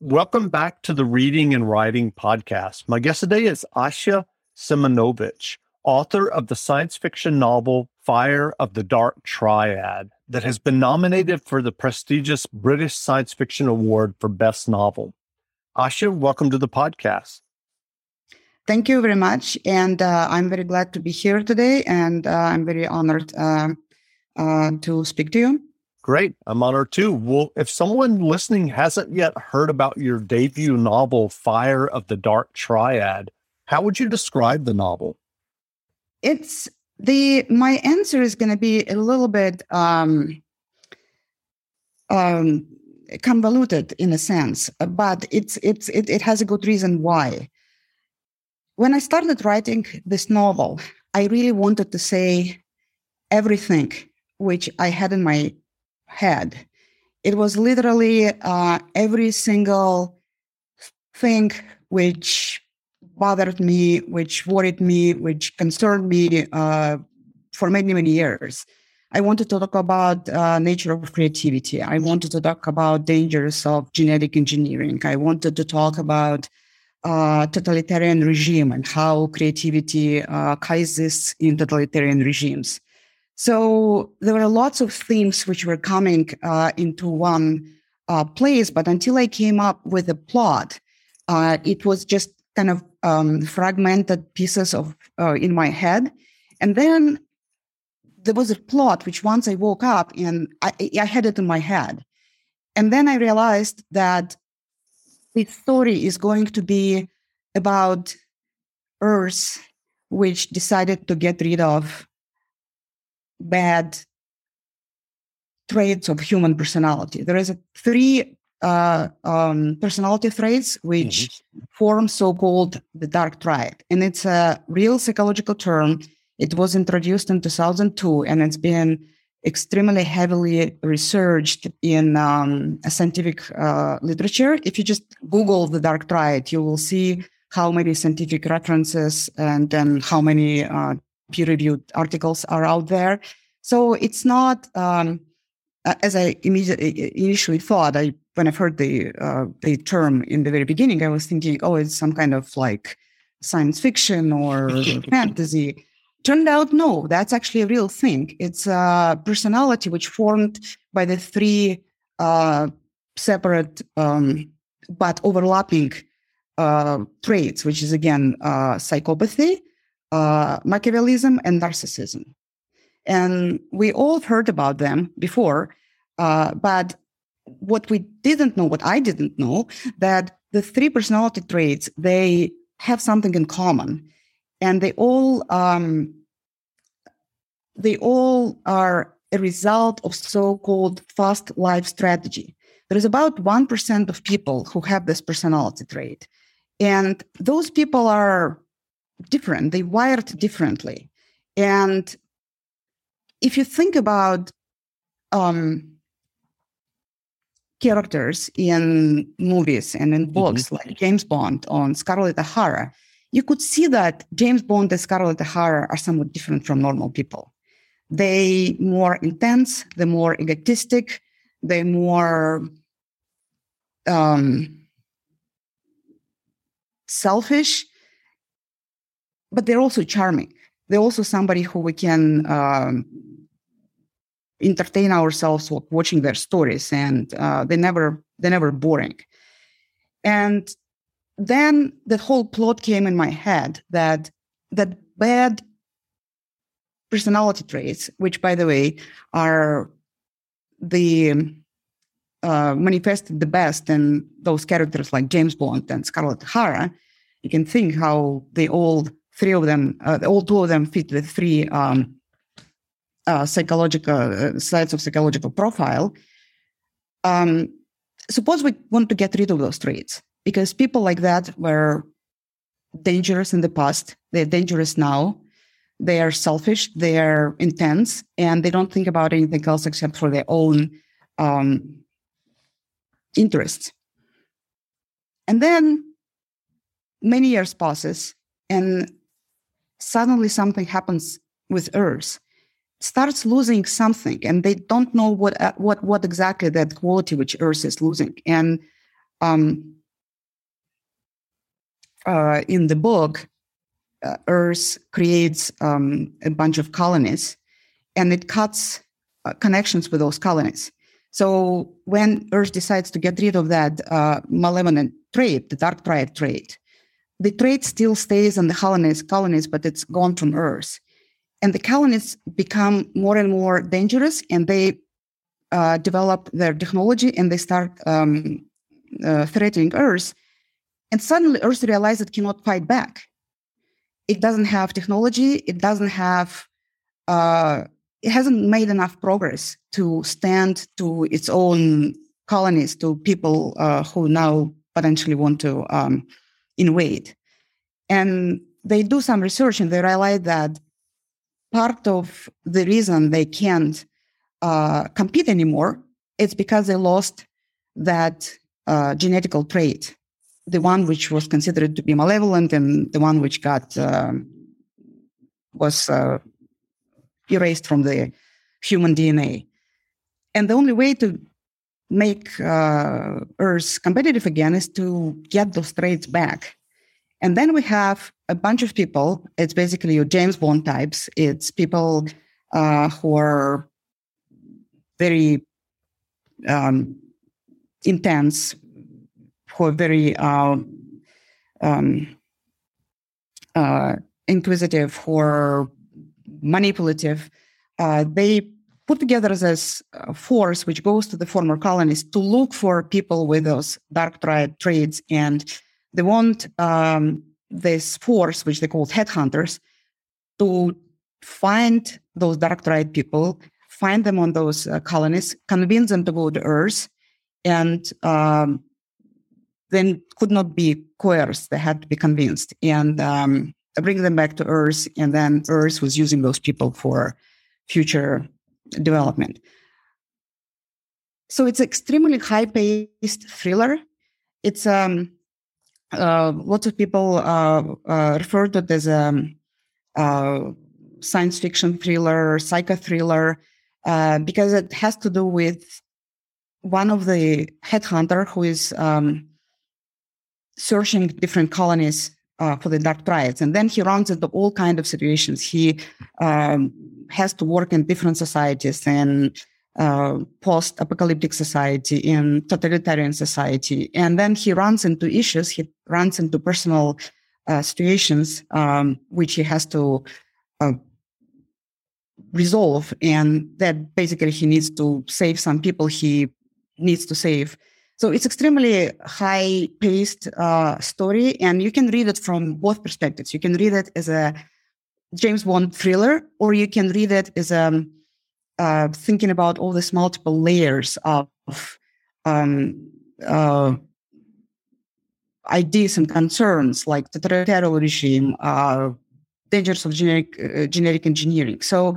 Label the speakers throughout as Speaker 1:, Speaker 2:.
Speaker 1: welcome back to the Reading and Writing Podcast. My guest today is Asha Simonovich, author of the science fiction novel Fire of the Dark Triad, that has been nominated for the prestigious British Science Fiction Award for Best Novel. Asha, welcome to the podcast.
Speaker 2: Thank you very much. And uh, I'm very glad to be here today. And uh, I'm very honored uh, uh to speak to you.
Speaker 1: Great. I'm honored too. Well, if someone listening hasn't yet heard about your debut novel, Fire of the Dark Triad, how would you describe the novel?
Speaker 2: It's the my answer is going to be a little bit um, um, convoluted in a sense, but it's it's it, it has a good reason why. When I started writing this novel, I really wanted to say everything which I had in my had. It was literally uh, every single thing which bothered me, which worried me, which concerned me uh, for many, many years. I wanted to talk about uh, nature of creativity. I wanted to talk about dangers of genetic engineering. I wanted to talk about uh, totalitarian regime and how creativity uh, coexists in totalitarian regimes. So there were lots of themes which were coming uh, into one uh, place, but until I came up with a plot, uh, it was just kind of um, fragmented pieces of uh, in my head, and then there was a plot which once I woke up and I, I had it in my head, and then I realized that this story is going to be about Earth, which decided to get rid of bad traits of human personality. There is a three uh, um, personality traits which mm-hmm. form so-called the dark triad, and it's a real psychological term. It was introduced in 2002, and it's been extremely heavily researched in um, scientific uh, literature. If you just Google the dark triad, you will see how many scientific references and then how many uh, peer-reviewed articles are out there. So it's not um, as I immediately initially thought. I when I heard the uh, the term in the very beginning, I was thinking, oh, it's some kind of like science fiction or fantasy. Turned out, no, that's actually a real thing. It's a personality which formed by the three uh, separate um, but overlapping uh, traits, which is again uh, psychopathy, uh, Machiavellism and narcissism. And we all heard about them before, uh, but what we didn't know, what I didn't know, that the three personality traits they have something in common, and they all um, they all are a result of so-called fast life strategy. There is about one percent of people who have this personality trait, and those people are different, they wired differently. And if you think about um, characters in movies and in books mm-hmm. like James Bond on Scarlett O'Hara, you could see that James Bond and Scarlett O'Hara are somewhat different from normal people. They more intense, they're more egotistic, they're more um, selfish, but they're also charming. They're also somebody who we can um, entertain ourselves watching their stories, and uh, they never they're never boring. And then the whole plot came in my head that that bad personality traits, which by the way are the uh, manifested the best in those characters like James Bond and Scarlett O'Hara, you can think how they all three of them, uh, all two of them fit the three um, uh, psychological uh, sides of psychological profile. Um, suppose we want to get rid of those traits because people like that were dangerous in the past. They're dangerous now. They are selfish. They are intense, and they don't think about anything else except for their own um, interests. And then many years passes, and suddenly something happens with Earth, starts losing something, and they don't know what uh, what what exactly that quality which Earth is losing. And um, uh, in the book, uh, Earth creates um, a bunch of colonies and it cuts uh, connections with those colonies. So when Earth decides to get rid of that uh, malevolent trait, the dark triad trait, the trade still stays on the colonies, colonies, but it's gone from Earth. And the colonies become more and more dangerous and they uh, develop their technology and they start um, uh, threatening Earth. And suddenly Earth realizes it cannot fight back. It doesn't have technology, it doesn't have, uh, it hasn't made enough progress to stand to its own colonies, to people uh, who now potentially want to um, invade. And they do some research and they realize that part of the reason they can't uh, compete anymore is because they lost that uh, genetical trait, the one which was considered to be malevolent and the one which got um, was uh, erased from the human DNA. And the only way to make uh, Earth competitive again is to get those traits back. And then we have a bunch of people. It's basically your James Bond types. It's people uh, who are very um, intense, who are very uh, um, uh, inquisitive, who are manipulative. Uh, they put together this uh, force which goes to the former colonies to look for people with those dark triad traits and they want um, this force, which they call headhunters, to find those dark triad people, find them on those uh, colonies, convince them to go to Earth, and um, then could not be coerced. They had to be convinced and um, bring them back to Earth. And then Earth was using those people for future development. So it's extremely high-paced thriller. It's um, uh, lots of people uh, uh, refer to it as a um, science fiction thriller, psycho thriller, because it has to do with one of the headhunter who is um, searching different colonies uh, for the dark triads and then he runs into all kind of situations. He um, has to work in different societies and uh, post-apocalyptic society in totalitarian society. And then he runs into issues. He runs into personal uh, situations um, which he has to uh, resolve. And that basically he needs to save some people. He needs to save so it's extremely high paced uh, story and you can read it from both perspectives you can read it as a james bond thriller or you can read it as a uh, thinking about all these multiple layers of um, uh, ideas and concerns like the totalitarian regime, uh, dangers of genetic, uh, genetic engineering. So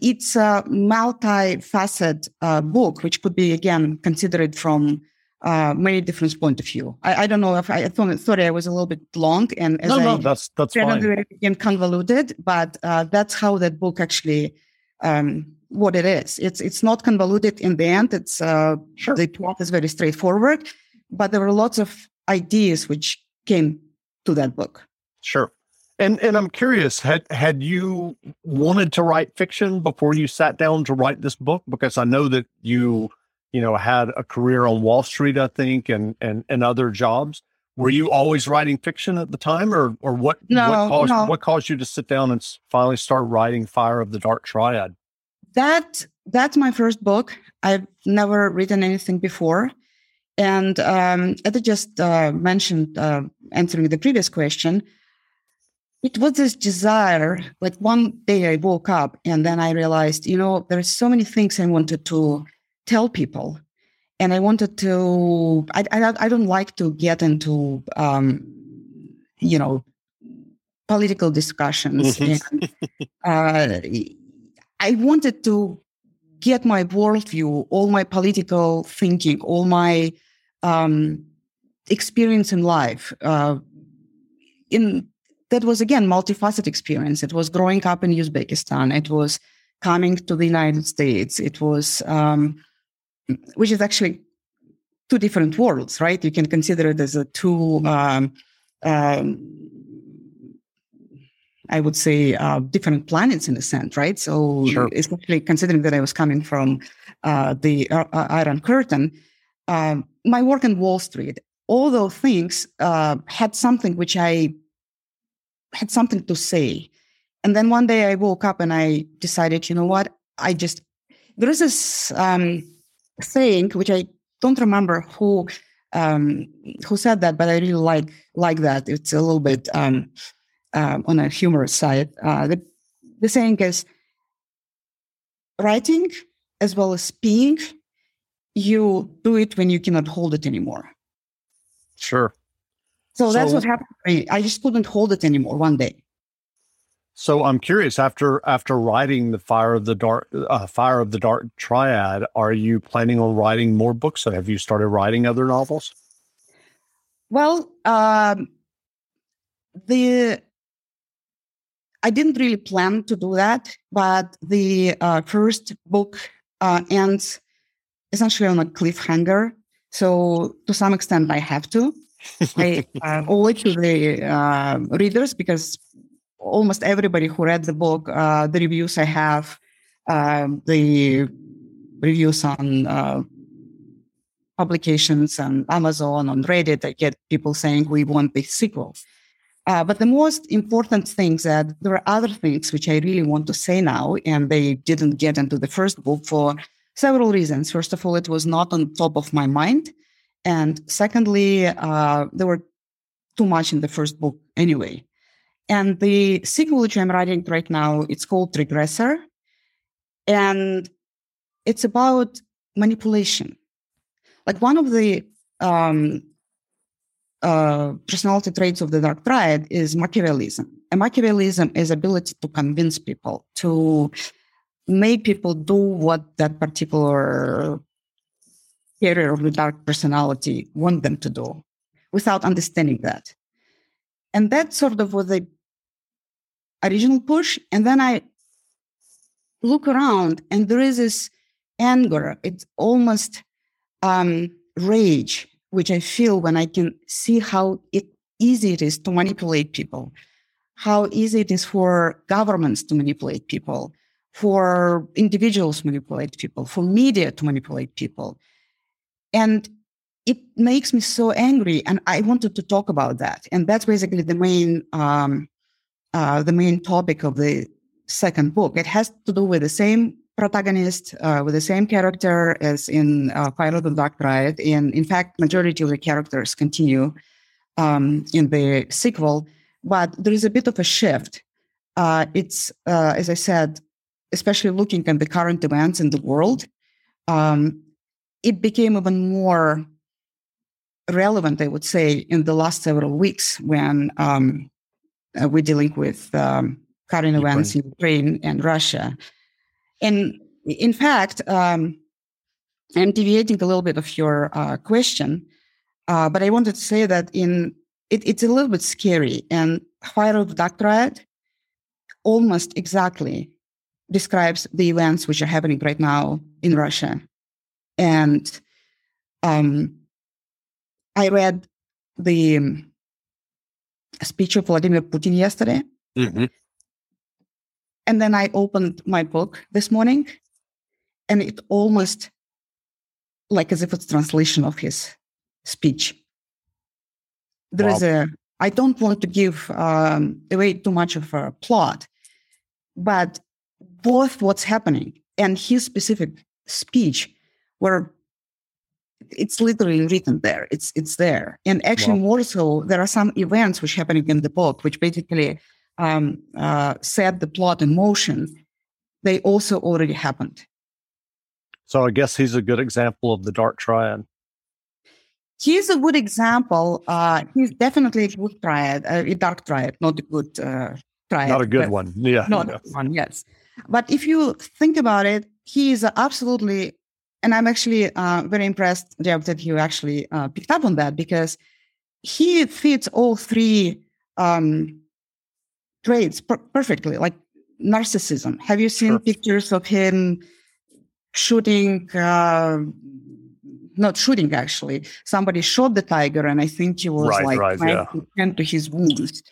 Speaker 2: it's a multifaceted uh, book, which could be again considered from uh, many different point of view. I, I don't know if I, I thought, thought I was a little bit long and
Speaker 1: as no, no, I that's that's fine.
Speaker 2: convoluted, but uh, that's how that book actually um, what it is. It's it's not convoluted in the end. It's uh, sure. the plot is very straightforward, but there were lots of ideas which came to that book.
Speaker 1: Sure. And and I'm curious, had had you wanted to write fiction before you sat down to write this book? Because I know that you, you know, had a career on Wall Street, I think, and and and other jobs. Were you always writing fiction at the time, or or what?
Speaker 2: No,
Speaker 1: what caused
Speaker 2: no.
Speaker 1: what caused you to sit down and finally start writing Fire of the Dark Triad?
Speaker 2: that that's my first book. I've never written anything before. And um, as I just uh, mentioned, uh, answering the previous question, it was this desire. Like one day I woke up and then I realized, you know, there's so many things I wanted to tell people. And I wanted to, I, I, I don't like to get into, um, you know, political discussions. Mm-hmm. and, uh, I wanted to get my worldview, all my political thinking, all my um, experience in life. Uh, in that was again multifaceted experience. It was growing up in Uzbekistan. It was coming to the United States. It was, um, which is actually two different worlds, right? You can consider it as a two, um, um, I would say, uh, different planets in a sense, right? So,
Speaker 1: Sure.
Speaker 2: especially considering that I was coming from uh, the uh, uh, Iron Curtain, um, my work in Wall Street, all those things uh, had something which I had something to say. And then one day I woke up and I decided, you know what? I just, there is this um, saying which I don't remember who um, who said that, but I really like like that. It's a little bit um, um, on a humorous side. Uh, the, the saying is writing as well as being, you do it when you cannot hold it anymore.
Speaker 1: Sure.
Speaker 2: So, that's what happened to me. I just couldn't hold it anymore one day.
Speaker 1: So I'm curious. After after writing the Fire of the Dark uh, Fire of the Dark Triad, are you planning on writing more books? Have you started writing other novels?
Speaker 2: Well, um, the I didn't really plan to do that, but the uh, first book uh, ends essentially on a cliffhanger. So to some extent, I have to. I uh, owe it to the uh, readers because almost everybody who read the book, uh, the reviews I have, um, the reviews on uh, publications on Amazon, on Reddit, I get people saying we want the sequel. Uh, but the most important things that there are other things which I really want to say now, and they didn't get into the first book for several reasons. First of all, it was not on top of my mind, and secondly, uh, there were too much in the first book anyway. And the sequel which I'm writing right now, it's called Regressor, and it's about manipulation. Like one of the um, uh, personality traits of the dark triad is Machiavellism. And Machiavellism is ability to convince people, to make people do what that particular carrier of the dark personality want them to do without understanding that. And that's sort of was the original push. And then I look around and there is this anger. It's almost um, rage, which I feel when I can see how it, easy it is to manipulate people, how easy it is for governments to manipulate people, for individuals to manipulate people, for media to manipulate people. And it makes me so angry. And I wanted to talk about that. And that's basically the main um, uh, the main topic of the second book. It has to do with the same protagonist, uh, with the same character as in uh, the Dark Triad. And in fact, majority of the characters continue um, in the sequel, but there is a bit of a shift. Uh, it's, uh, as I said, especially looking at the current events in the world, um, it became even more relevant, I would say, in the last several weeks when um, uh, we're dealing with um, current events in Ukraine and Russia. And in fact, um, I'm deviating a little bit of your uh, question, uh, but I wanted to say that in it, it's a little bit scary. And Fire of the Dark almost exactly describes the events which are happening right now in Russia. And um, I read the um, speech of Vladimir Putin yesterday.
Speaker 1: Mm-hmm.
Speaker 2: And then I opened my book this morning, and it almost like as if it's translation of his speech. There is
Speaker 1: Wow.
Speaker 2: a. I don't want to give um, away too much of a plot, but both what's happening and his specific speech, where it's literally written there. It's it's there, and actually
Speaker 1: Wow.
Speaker 2: more so, there are some events which happening in the book, which basically um, uh, set the plot in motion. They also already happened.
Speaker 1: So I guess he's a good example of the Dark Triad.
Speaker 2: He's a good example. Uh, he's definitely a good triad, uh, a dark triad, not a good uh, triad.
Speaker 1: Not a good one. Yeah.
Speaker 2: Not
Speaker 1: yeah.
Speaker 2: a good one, yes. But if you think about it, he is absolutely, and I'm actually uh, very impressed, Jeff, that you actually uh, picked up on that because he fits all three um, traits per- perfectly, like narcissism. Have you seen
Speaker 1: Sure.
Speaker 2: pictures of him shooting uh, not shooting actually. Somebody shot the tiger, and I think he was
Speaker 1: Right,
Speaker 2: like
Speaker 1: right, yeah.
Speaker 2: to tend to his wounds.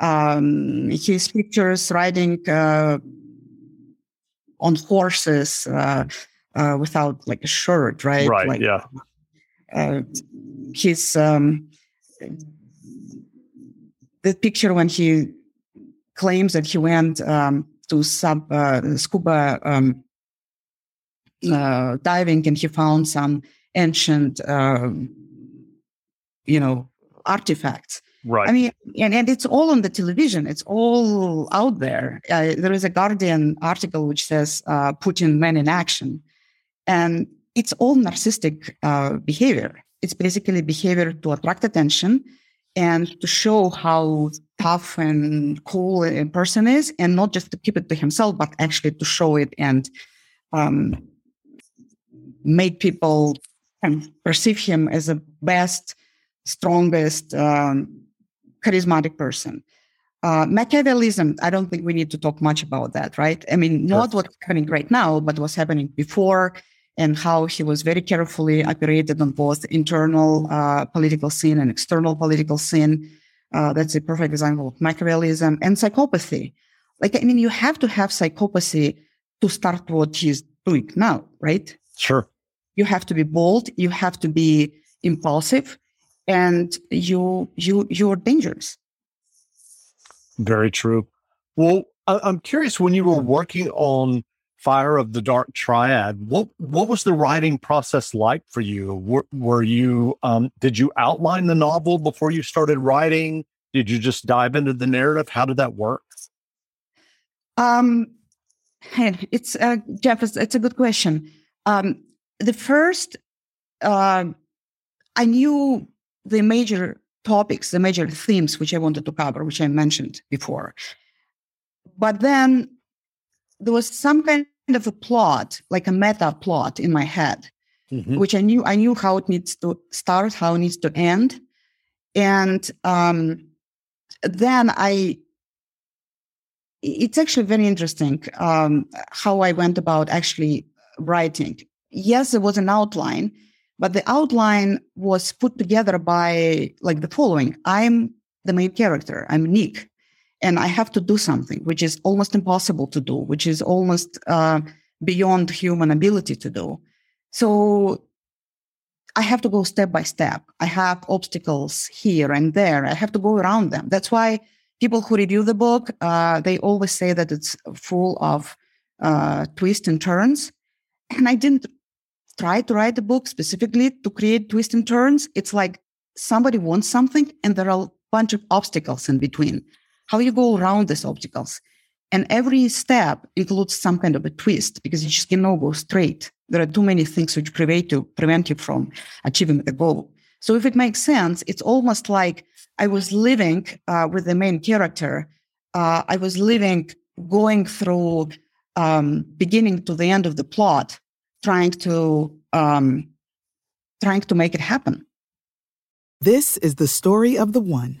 Speaker 2: Um, his pictures riding uh, on horses uh, uh, without like a shirt, right?
Speaker 1: Right.
Speaker 2: Like,
Speaker 1: yeah.
Speaker 2: uh, his um, the picture when he claims that he went um, to sub uh, scuba um, uh, diving and he found some ancient, uh, you know, artifacts.
Speaker 1: Right.
Speaker 2: I mean, and, and it's all on the television. It's all out there. Uh, there is a Guardian article which says uh, Putin man in action. And it's all narcissistic uh, behavior. It's basically behavior to attract attention and to show how tough and cool a person is, and not just to keep it to himself, but actually to show it and um, make people perceive him as the best, strongest, um, charismatic person. Uh, Machiavellism, I don't think we need to talk much about that, right? I mean, not what's happening right now, but what's happening before and how he was very carefully operated on both internal uh, political scene and external political scene. Uh, that's a perfect example of Machiavellism and psychopathy. Like, I mean, you have to have psychopathy to start what he's doing now, right?
Speaker 1: Sure.
Speaker 2: You have to be bold. You have to be impulsive, and you you you're dangerous.
Speaker 1: Very true. Well, I- I'm curious when you were working on Fire of the Dark Triad, what what was the writing process like for you? Were, were you um, did you outline the novel before you started writing? Did you just dive into the narrative? How did that work?
Speaker 2: Um, it's uh, Jeff. It's, it's a good question. Um, the first, uh, I knew the major topics, the major themes which I wanted to cover, which I mentioned before. But then there was some kind of a plot, like a meta plot in my head,
Speaker 1: Mhm.
Speaker 2: which I knew I knew how it needs to start, how it needs to end, and um, then I. It's actually very interesting um, how I went about actually writing. Yes, there was an outline, but the outline was put together by like the following: I'm the main character. I'm Nick, and I have to do something which is almost impossible to do, which is almost uh, beyond human ability to do. So I have to go step by step. I have obstacles here and there. I have to go around them. That's why people who review the book, uh, they always say that it's full of uh, twists and turns. And I didn't try to write the book specifically to create twists and turns. It's like somebody wants something and there are a bunch of obstacles in between. How you go around these obstacles. And every step includes some kind of a twist because you just cannot go straight. There are too many things which prevent you, prevent you from achieving the goal. So if it makes sense, it's almost like I was living uh, with the main character. Uh, I was living, going through um, beginning to the end of the plot, trying to um, trying to make it happen.
Speaker 3: This is the story of the one.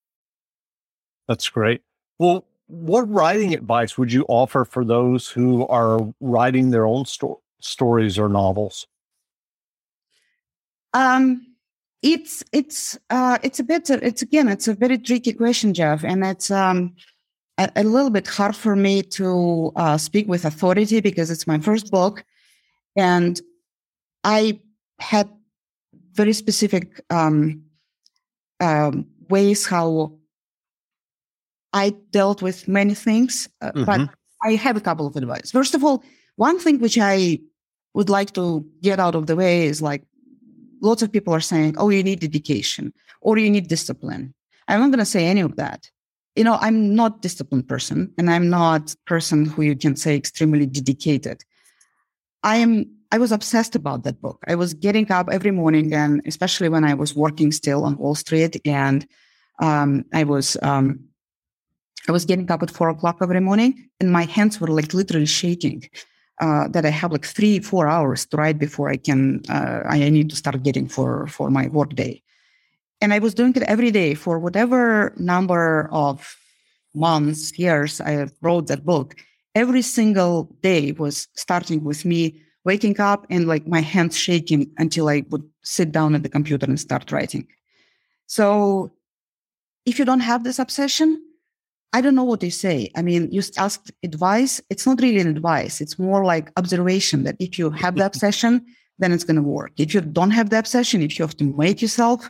Speaker 1: That's great. Well, what writing advice would you offer for those who are writing their own sto- stories or novels?
Speaker 2: Um, it's it's uh, it's a bit it's again it's a very tricky question, Jeff, and it's um, a, a little bit hard for me to uh, speak with authority because it's my first book, and I had very specific um, um, ways how I dealt with many things, uh, mm-hmm. but I have a couple of advice. First of all, one thing which I would like to get out of the way is like lots of people are saying, oh, you need dedication or you need discipline. I'm not going to say any of that. You know, I'm not disciplined person and I'm not person who you can say extremely dedicated. I am I was obsessed about that book. I was getting up every morning and especially when I was working still on Wall Street and um, I was um, I was getting up at four o'clock every morning and my hands were like literally shaking. Uh, that I have like three, four hours to write before I can, uh, I need to start getting for, for my work day. And I was doing it every day for whatever number of months, years I wrote that book. Every single day was starting with me waking up and like my hands shaking until I would sit down at the computer and start writing. So if you don't have this obsession, I don't know what they say. I mean, you asked advice. It's not really an advice. It's more like observation that if you have the obsession, then it's going to work. If you don't have the obsession, if you have to make yourself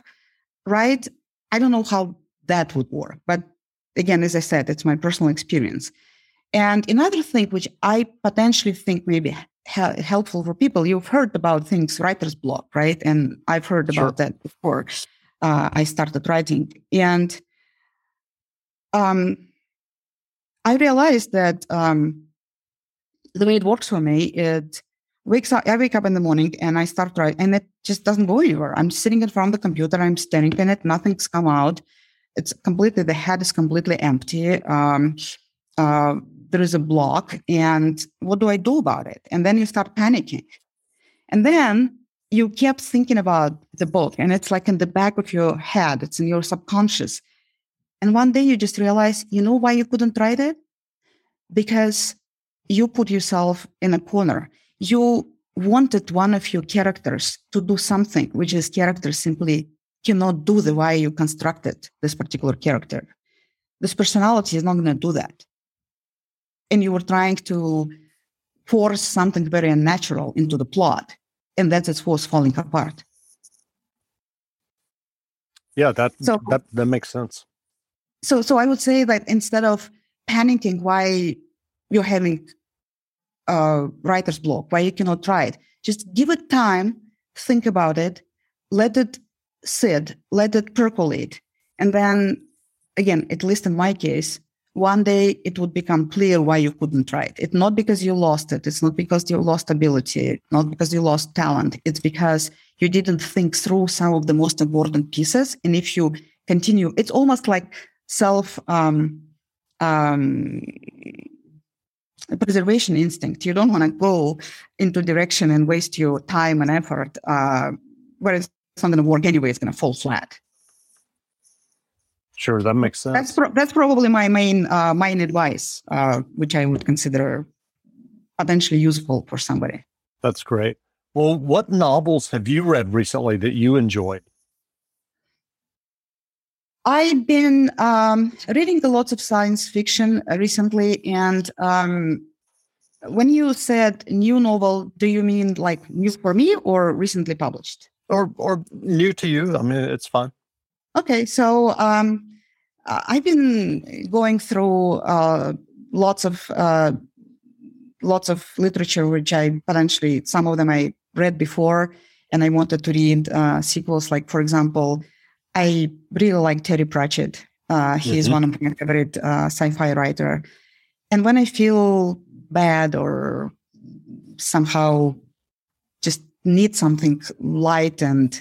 Speaker 2: write, I don't know how that would work. But again, as I said, it's my personal experience. And another thing which I potentially think may be helpful for people, you've heard about things writer's block, right? And I've heard sure. about that before uh, I started writing. And um, I realized that um, the way it works for me, it wakes up. I wake up in the morning and I start writing, and it just doesn't go anywhere. I'm sitting in front of the computer. I'm staring at it. Nothing's come out. It's completely. The head is completely empty. Um, uh, there is a block, and what do I do about it? And then you start panicking, and then you kept thinking about the book, and it's like in the back of your head. It's in your subconscious and one day you just realize, you know why you couldn't write it? Because you put yourself in a corner. You wanted one of your characters to do something which this character simply cannot do the way you constructed this particular character. This personality is not going to do that. And you were trying to force something very unnatural into the plot. And that's it was falling apart.
Speaker 1: Yeah, that so, that that makes sense
Speaker 2: so so i would say that instead of panicking why you're having a writer's block why you cannot try it just give it time think about it let it sit let it percolate. And then again at least in my case one day it would become clear why you couldn't try it it's not because you lost it. It's not because you lost ability. Not because you lost talent. It's because you didn't think through some of the most important pieces. And if you continue it's almost like self um, um, preservation instinct. You don't want to go into direction and waste your time and effort uh, where it's not going to work anyway. It's going to fall flat.
Speaker 1: Sure, that makes sense.
Speaker 2: That's pro- that's probably my main uh, main advice, uh, which I would consider potentially useful for somebody.
Speaker 1: That's great. Well, what novels have you read recently that you enjoyed?
Speaker 2: I've been um, reading a lot of science fiction recently, and um, when you said new novel, do you mean like new for me or recently published?
Speaker 1: Or or new to you? I mean, it's fine.
Speaker 2: Okay, so um, I've been going through uh, lots of uh, lots of literature, which I potentially some of them I read before, and I wanted to read uh, sequels. Like, for example, I really like Terry Pratchett. Uh, he's mm-hmm. one of my favorite uh, sci-fi writer. And when I feel bad or somehow just need something light and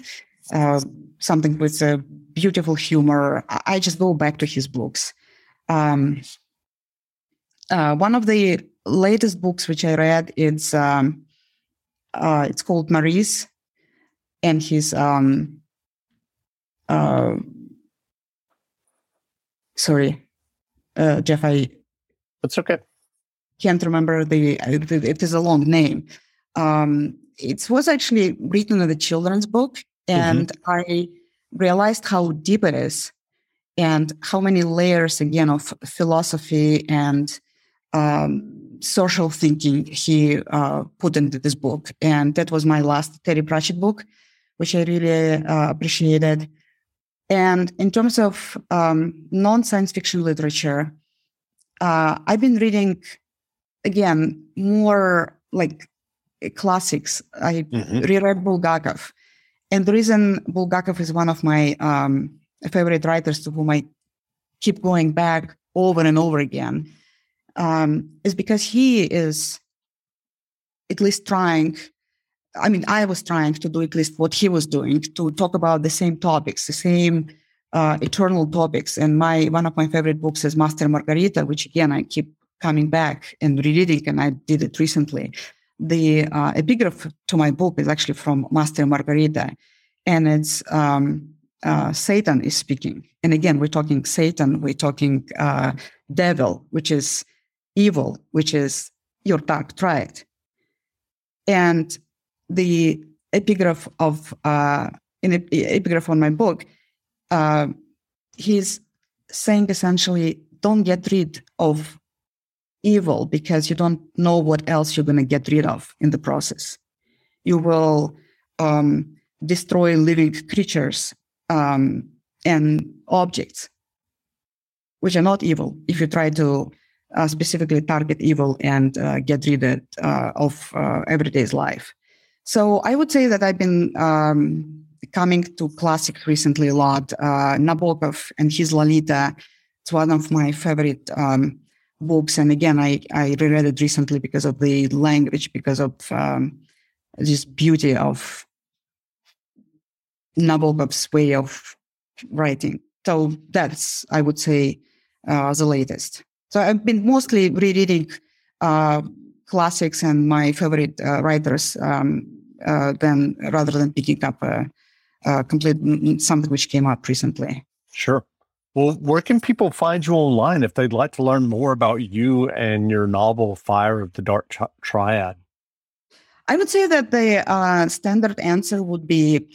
Speaker 2: uh, something with a beautiful humor, I just go back to his books. Um, uh, one of the latest books which I read is um, uh, it's called Maurice, and he's um, uh, sorry, uh, Jeff, I.
Speaker 1: That's okay.
Speaker 2: Can't remember the. It is a long name. Um, it was actually written in a children's book, and mm-hmm. I realized how deep it is, and how many layers again of philosophy and um, social thinking he uh, put into this book. And that was my last Terry Pratchett book, which I really uh, appreciated. And in terms of um, non science fiction literature, uh, I've been reading, again, more like classics. I mm-hmm. reread Bulgakov. And the reason Bulgakov is one of my um, favorite writers to whom I keep going back over and over again um, is because he is at least trying I mean, I was trying to do at least what he was doing to talk about the same topics, the same uh, eternal topics. And my one of my favorite books is Master Margarita, which again I keep coming back and rereading, and I did it recently. The uh, epigraph to my book is actually from Master Margarita, and it's um, uh, Satan is speaking. And again, we're talking Satan, we're talking uh, devil, which is evil, which is your dark triad. And the epigraph of uh, in epigraph on my book, uh, he's saying essentially, don't get rid of evil because you don't know what else you're going to get rid of in the process. You will um, destroy living creatures um, and objects, which are not evil, if you try to uh, specifically target evil and uh, get rid of, uh, of uh, everyday's life. So I would say that I've been um, coming to classic recently a lot. Uh, Nabokov and his Lolita. It's one of my favorite um, books. And again, I, I reread it recently because of the language, because of um, this beauty of Nabokov's way of writing. So that's, I would say, uh, the latest. So I've been mostly rereading uh, classics and my favorite uh, writers um, uh, than rather than picking up a, a complete something which came up recently.
Speaker 1: Sure. Well, where can people find you online if they'd like to learn more about you and your novel Fire of the Dark Triad?
Speaker 2: I would say that the uh, standard answer would be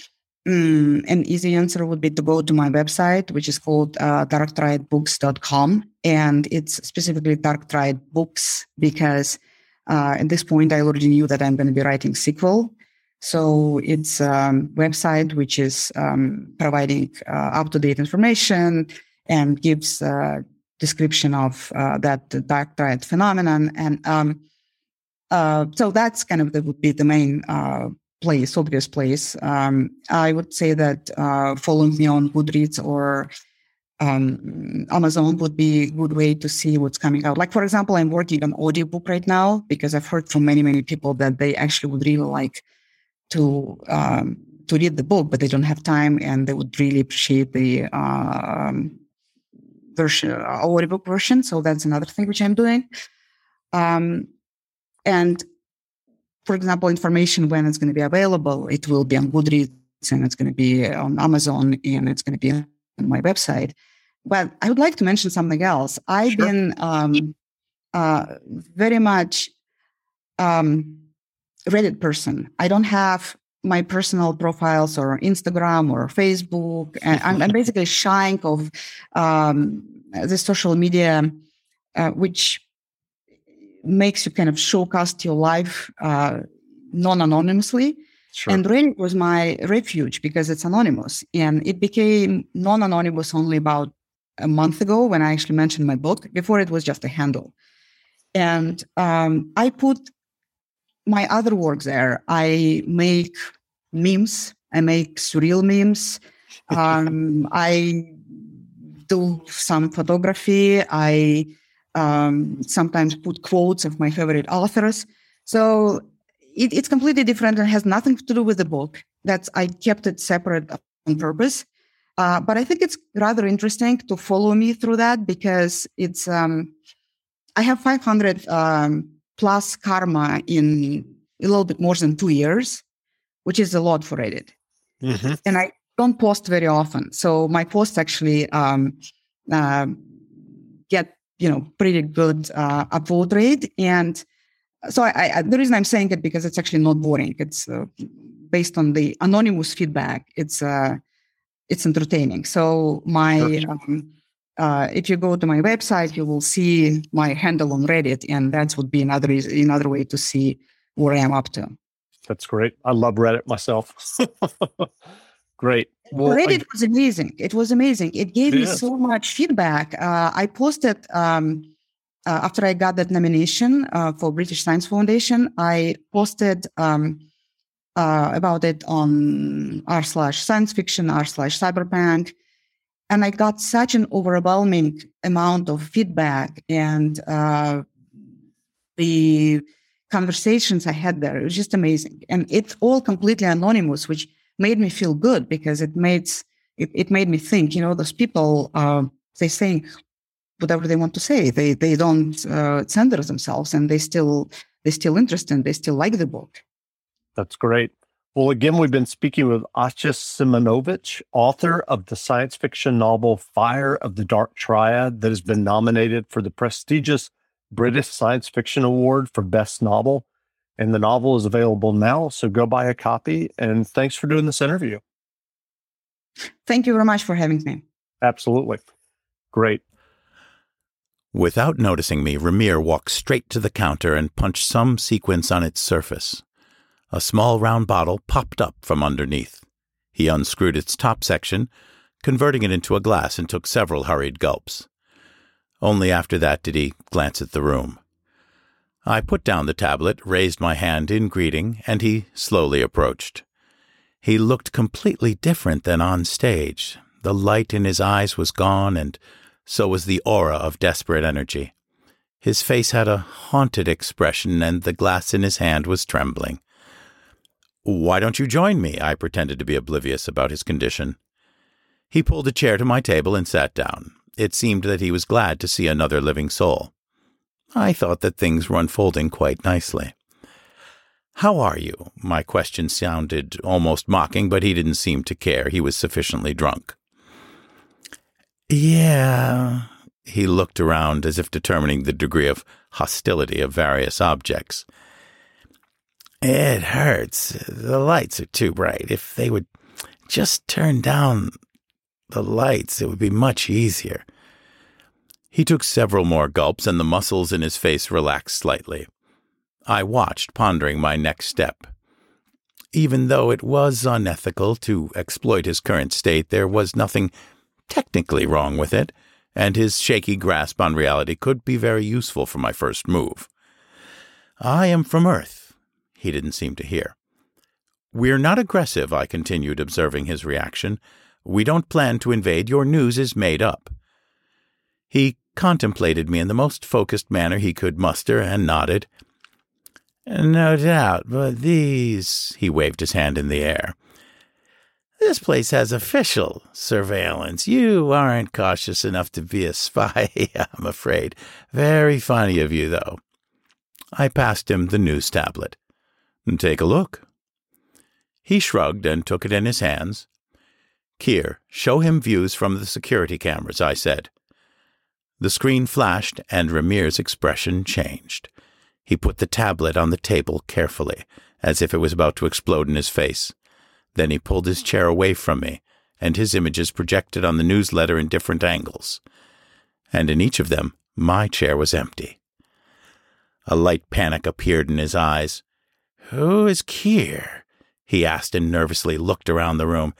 Speaker 2: um, an easy answer would be to go to my website, which is called uh, darktriadbooks.com. And it's specifically Dark Triad Books because uh, at this point, I already knew that I'm going to be writing sequel. So it's a um, website which is um, providing uh, up-to-date information and gives a description of uh, that dark triad phenomenon. And um, uh, so that's kind of that would be the main uh, place, obvious place. Um, I would say that uh, following me on Goodreads or um, Amazon would be a good way to see what's coming out. Like, for example, I'm working on audiobook right now because I've heard from many, many people that they actually would really like to um, to read the book, but they don't have time, and they would really appreciate the um, version, uh, audiobook version. So that's another thing which I'm doing. Um, and for example, information when it's going to be available, it will be on Goodreads and it's going to be on Amazon and it's going to be on my website. But I would like to mention something else. I've sure. been um, uh, very much um, Reddit person. I don't have my personal profiles or Instagram or Facebook. And I'm, I'm basically shying of um, the social media, uh, which makes you kind of showcast your life uh, non-anonymously. Sure. And Reddit was my refuge because it's anonymous. And it became non-anonymous only about a month ago when I actually mentioned my book. Before it was just a handle. And um, I put my other work there, I make memes. I make surreal memes. Um, I do some photography. I um, sometimes put quotes of my favorite authors. So it, it's completely different and has nothing to do with the book. That's I kept it separate on purpose. Uh, but I think it's rather interesting to follow me through that because it's um, I have 500 um, plus karma in a little bit more than two years, which is a lot for Reddit. Mm-hmm. And I don't post very often. So my posts actually um, uh, get, you know, pretty good uh, upvote rate. And so I, I, the reason I'm saying it because it's actually not boring. It's uh, based on the anonymous feedback. It's uh, it's entertaining. So my um, uh, if you go to my website, you will see my handle on Reddit, and that would be another another way to see where I am up to.
Speaker 1: That's great. I love Reddit myself. great.
Speaker 2: well, Reddit I, was amazing. It was amazing. It gave me so much feedback. Uh, I posted um, uh, after I got that nomination uh, for British Science Foundation. I posted um, uh, about it on r slash science fiction, r slash cyberpunk, and I got such an overwhelming amount of feedback and uh, the conversations I had there. It was just amazing, and it's all completely anonymous, which made me feel good because it made it, it made me think. You know, those people uh, they saying whatever they want to say. They they don't uh, censor themselves, and they still they still interested. And They still like the book.
Speaker 1: That's great. Well, again, we've been speaking with Asha Simonovic, author of the science fiction novel Fire of the Dark Triad, that has been nominated for the prestigious British Science Fiction Award for Best Novel. And the novel is available now, so go buy a copy. And thanks for doing this interview.
Speaker 2: Thank you very much for having me.
Speaker 1: Absolutely. Great.
Speaker 4: Without noticing me, Ramir walked straight to the counter and punched some sequence on its surface. A small round bottle popped up from underneath. He unscrewed its top section, converting it into a glass, and took several hurried gulps. Only after that did he glance at the room. I put down the tablet, raised my hand in greeting, and he slowly approached. He looked completely different than on stage. The light in his eyes was gone, and so was the aura of desperate energy. His face had a haunted expression, and the glass in his hand was trembling. Why don't you join me? I pretended to be oblivious about his condition. He pulled a chair to my table and sat down. It seemed that he was glad to see another living soul. I thought that things were unfolding quite nicely. How are you? My question sounded almost mocking, but he didn't seem to care. He was sufficiently drunk. Yeah. He looked around as if determining the degree of hostility of various objects. It hurts. The lights are too bright. If they would just turn down the lights, it would be much easier. He took several more gulps, and the muscles in his face relaxed slightly. I watched, pondering my next step. Even though it was unethical to exploit his current state, there was nothing technically wrong with it, and his shaky grasp on reality could be very useful for my first move. I am from Earth. He didn't seem to hear. We're not aggressive, I continued, observing his reaction. We don't plan to invade. Your news is made up. He contemplated me in the most focused manner he could muster and nodded. No doubt, but these. He waved his hand in the air. This place has official surveillance. You aren't cautious enough to be a spy, I'm afraid. Very funny of you, though. I passed him the news tablet. Take a look. He shrugged and took it in his hands. Kier, show him views from the security cameras, I said. The screen flashed, and Ramir's expression changed. He put the tablet on the table carefully, as if it was about to explode in his face. Then he pulled his chair away from me, and his images projected on the newsletter in different angles. And in each of them, my chair was empty. A light panic appeared in his eyes. Who is Kier? he asked and nervously looked around the room.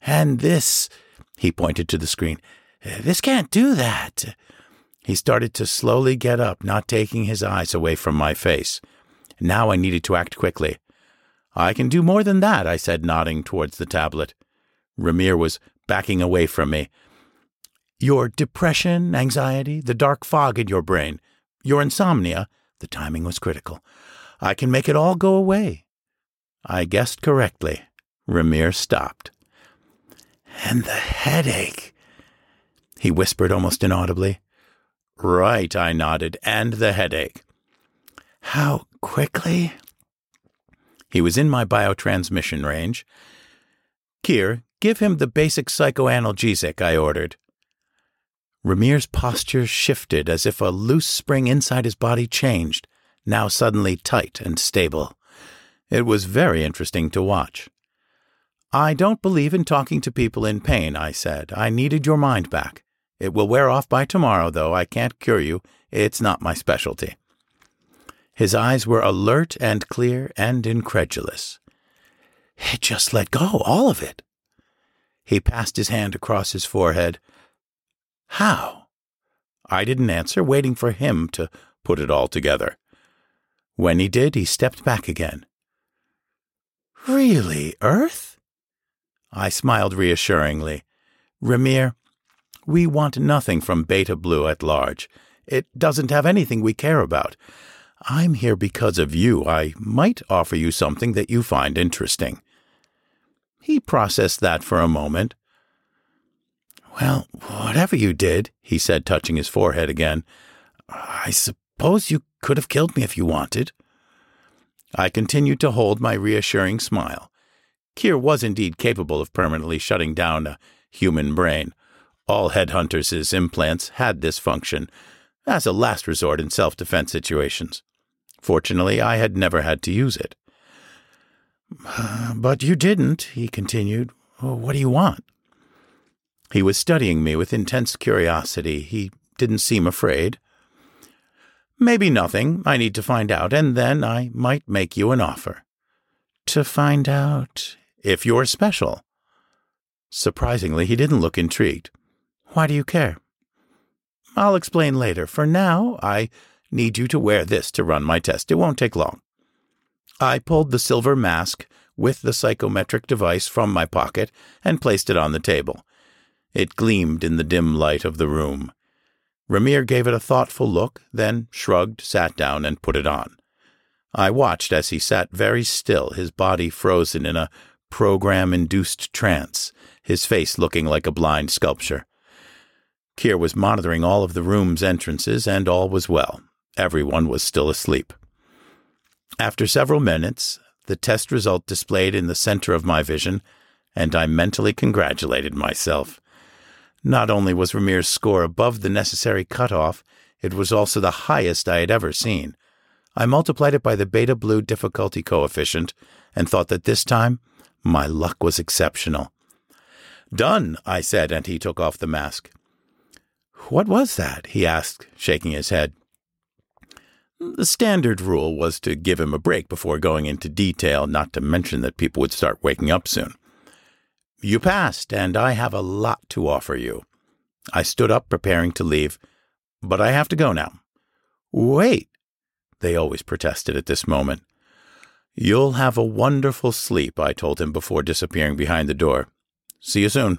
Speaker 4: And this, he pointed to the screen, this can't do that. He started to slowly get up, not taking his eyes away from my face. Now I needed to act quickly. I can do more than that, I said, nodding towards the tablet. Ramir was backing away from me. Your depression, anxiety, the dark fog in your brain, your insomnia, the timing was critical. I can make it all go away. I guessed correctly. Ramir stopped. And the headache, he whispered almost inaudibly. Right, I nodded, and the headache. How quickly? He was in my biotransmission range. Kier, give him the basic psychoanalgesic, I ordered. Ramir's posture shifted as if a loose spring inside his body changed, now suddenly tight and stable. It was very interesting to watch. I don't believe in talking to people in pain, I said. I needed your mind back. It will wear off by tomorrow, though. I can't cure you. It's not my specialty. His eyes were alert and clear and incredulous. It just let go, all of it. He passed his hand across his forehead. How? I didn't answer, waiting for him to put it all together. When he did, he stepped back again. Really, Earth? I smiled reassuringly. Ramir, we want nothing from Beta Blue at large. It doesn't have anything we care about. I'm here because of you. I might offer you something that you find interesting. He processed that for a moment. Well, whatever you did, he said, touching his forehead again, I suppose you could have killed me if you wanted. I continued to hold my reassuring smile. Kier was indeed capable of permanently shutting down a human brain. All headhunters' implants had this function, as a last resort in self defense situations. Fortunately, I had never had to use it. But you didn't, he continued. What do you want? He was studying me with intense curiosity. He didn't seem afraid. Maybe nothing. I need to find out, and then I might make you an offer. To find out if you're special. Surprisingly, he didn't look intrigued. Why do you care? I'll explain later. For now, I need you to wear this to run my test. It won't take long. I pulled the silver mask with the psychometric device from my pocket and placed it on the table. It gleamed in the dim light of the room. Ramir gave it a thoughtful look, then shrugged, sat down, and put it on. I watched as he sat very still, his body frozen in a program induced trance, his face looking like a blind sculpture. Kier was monitoring all of the room's entrances, and all was well. Everyone was still asleep. After several minutes, the test result displayed in the center of my vision, and I mentally congratulated myself. Not only was Ramir's score above the necessary cutoff, it was also the highest I had ever seen. I multiplied it by the beta blue difficulty coefficient and thought that this time my luck was exceptional. Done, I said, and he took off the mask. What was that? he asked, shaking his head. The standard rule was to give him a break before going into detail, not to mention that people would start waking up soon. You passed, and I have a lot to offer you. I stood up, preparing to leave, but I have to go now. Wait, they always protested at this moment. You'll have a wonderful sleep, I told him before disappearing behind the door. See you soon.